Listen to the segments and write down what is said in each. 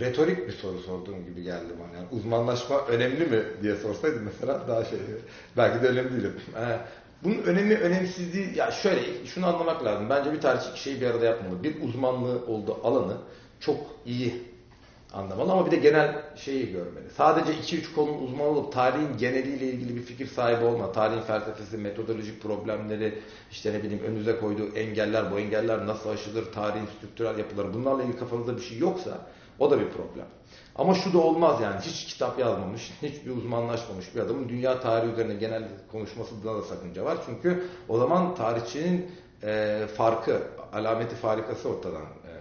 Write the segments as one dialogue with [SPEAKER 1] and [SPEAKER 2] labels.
[SPEAKER 1] retorik bir soru sorduğum gibi geldi bana. Yani uzmanlaşma önemli mi diye sorsaydı mesela daha şey belki de önemli değil. Ee, bunun önemi önemsizliği ya şöyle şunu anlamak lazım. Bence bir tarihçi iki şeyi bir arada yapmalı. Bir uzmanlığı olduğu alanı çok iyi anlamalı ama bir de genel şeyi görmeli. Sadece 2-3 konunun uzmanı olup tarihin geneliyle ilgili bir fikir sahibi olma. Tarihin felsefesi, metodolojik problemleri, işte ne bileyim önünüze koyduğu engeller, bu engeller nasıl aşılır, tarihin strüktürel yapıları bunlarla ilgili kafanızda bir şey yoksa o da bir problem. Ama şu da olmaz yani hiç kitap yazmamış, hiçbir uzmanlaşmamış bir adamın dünya tarihi üzerine genel konuşmasında da sakınca var. Çünkü o zaman tarihçinin e, farkı, alameti farikası ortadan e,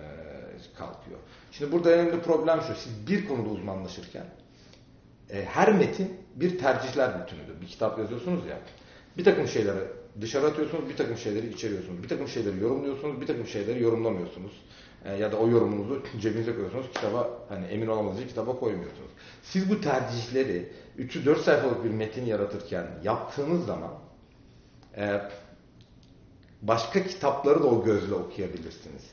[SPEAKER 1] kalkıyor. Şimdi burada önemli problem şu. Siz bir konuda uzmanlaşırken e, her metin bir tercihler bütünüdür. Bir kitap yazıyorsunuz ya. Bir takım şeyleri dışarı atıyorsunuz, bir takım şeyleri içeriyorsunuz. Bir takım şeyleri yorumluyorsunuz, bir takım şeyleri yorumlamıyorsunuz. E, ya da o yorumunuzu cebinize koyuyorsunuz. Kitaba hani emin olamadığınız kitaba koymuyorsunuz. Siz bu tercihleri 304 sayfalık bir metin yaratırken yaptığınız zaman e, başka kitapları da o gözle okuyabilirsiniz.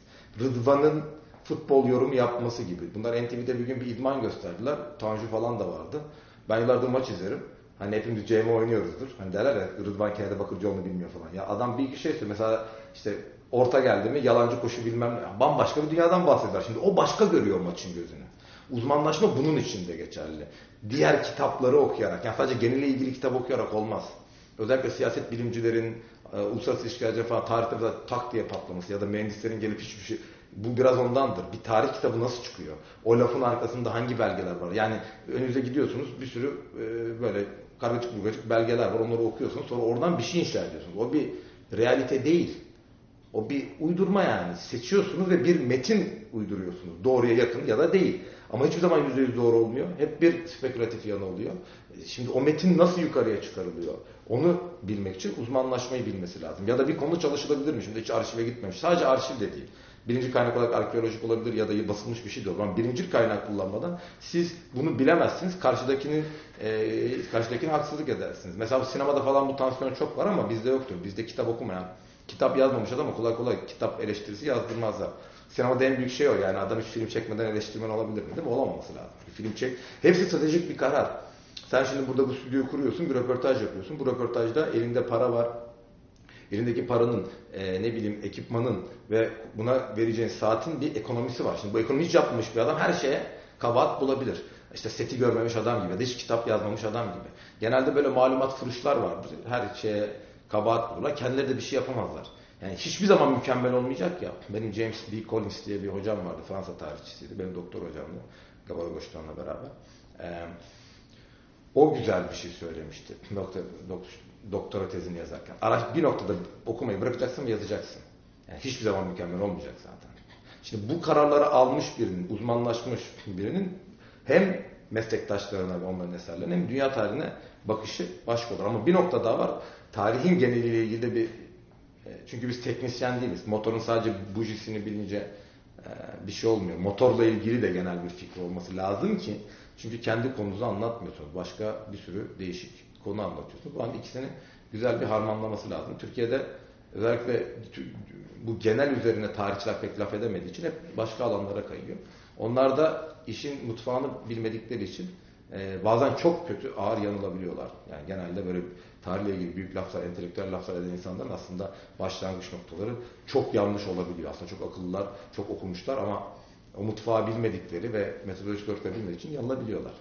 [SPEAKER 1] Rıdvan'ın futbol yorumu yapması gibi. Bunlar NTV'de bir gün bir idman gösterdiler. Tanju falan da vardı. Ben yıllardır maç izlerim. Hani hepimiz CM oynuyoruzdur. Hani derler ya Rıdvan Kennedy Bakırcıoğlu'nu bilmiyor falan. Ya adam bir iki şey söylüyor. Mesela işte orta geldi mi yalancı koşu bilmem ne. Bambaşka bir dünyadan bahseder. Şimdi o başka görüyor maçın gözünü. Uzmanlaşma bunun için de geçerli. Diğer kitapları okuyarak, yani sadece genele ilgili kitap okuyarak olmaz. Özellikle siyaset bilimcilerin, e, uluslararası ilişkiler falan tarihte tak diye patlaması ya da mühendislerin gelip hiçbir şey bu biraz ondandır. Bir tarih kitabı nasıl çıkıyor? O lafın arkasında hangi belgeler var? Yani önünüze gidiyorsunuz bir sürü e, böyle kargaçık burgacık belgeler var. Onları okuyorsunuz. Sonra oradan bir şey inşa ediyorsunuz. O bir realite değil. O bir uydurma yani. Seçiyorsunuz ve bir metin uyduruyorsunuz. Doğruya yakın ya da değil. Ama hiçbir zaman yüzde yüz doğru olmuyor. Hep bir spekülatif yanı oluyor. Şimdi o metin nasıl yukarıya çıkarılıyor? Onu bilmek için uzmanlaşmayı bilmesi lazım. Ya da bir konu çalışılabilir mi? Şimdi hiç arşive gitmemiş. Sadece arşiv de değil. Birinci kaynak olarak arkeolojik olabilir ya da basılmış bir şey de olur. Ama birinci kaynak kullanmadan siz bunu bilemezsiniz. Karşıdakinin e, karşıdakine haksızlık edersiniz. Mesela sinemada falan bu tansiyon çok var ama bizde yoktur. Bizde kitap okumayan, kitap yazmamış adam kolay kolay kitap eleştirisi yazdırmazlar. Sinemada en büyük şey o yani adam hiç film çekmeden eleştirmen olabilir mi değil mi? Olamaması lazım. Film çek. Hepsi stratejik bir karar. Sen şimdi burada bu stüdyoyu kuruyorsun, bir röportaj yapıyorsun. Bu röportajda elinde para var, elindeki paranın, e, ne bileyim ekipmanın ve buna vereceğin saatin bir ekonomisi var. Şimdi bu ekonomi hiç yapmamış bir adam her şeye kabahat bulabilir. İşte seti görmemiş adam gibi, hiç kitap yazmamış adam gibi. Genelde böyle malumat fırışlar vardır. Her şeye kabahat bulurlar. Kendileri de bir şey yapamazlar. Yani hiçbir zaman mükemmel olmayacak ya. Benim James B. Collins diye bir hocam vardı. Fransa tarihçisiydi. Benim doktor hocamdı. Gabaro Goştan'la beraber. Ee, o güzel bir şey söylemişti. Doktor, doktor, doktora tezini yazarken. Araç bir noktada okumayı bırakacaksın ve yazacaksın. Yani hiçbir zaman mükemmel olmayacak zaten. Şimdi bu kararları almış birinin, uzmanlaşmış birinin hem meslektaşlarına ve onların eserlerine hem dünya tarihine bakışı başka olur. Ama bir nokta daha var. Tarihin geneliyle ilgili de bir e, çünkü biz teknisyen değiliz. Motorun sadece bujisini bilince e, bir şey olmuyor. Motorla ilgili de genel bir fikir olması lazım ki çünkü kendi konunuzu anlatmıyorsunuz. Başka bir sürü değişik konu anlatıyorsunuz. Bu an ikisinin güzel bir harmanlaması lazım. Türkiye'de özellikle bu genel üzerine tarihçiler pek laf edemediği için hep başka alanlara kayıyor. Onlar da işin mutfağını bilmedikleri için e, bazen çok kötü ağır yanılabiliyorlar. Yani genelde böyle tarihle ilgili büyük laflar, entelektüel laflar eden insanların aslında başlangıç noktaları çok yanlış olabiliyor. Aslında çok akıllılar, çok okumuşlar ama o mutfağı bilmedikleri ve metodolojik olarak bilmediği için yanılabiliyorlar.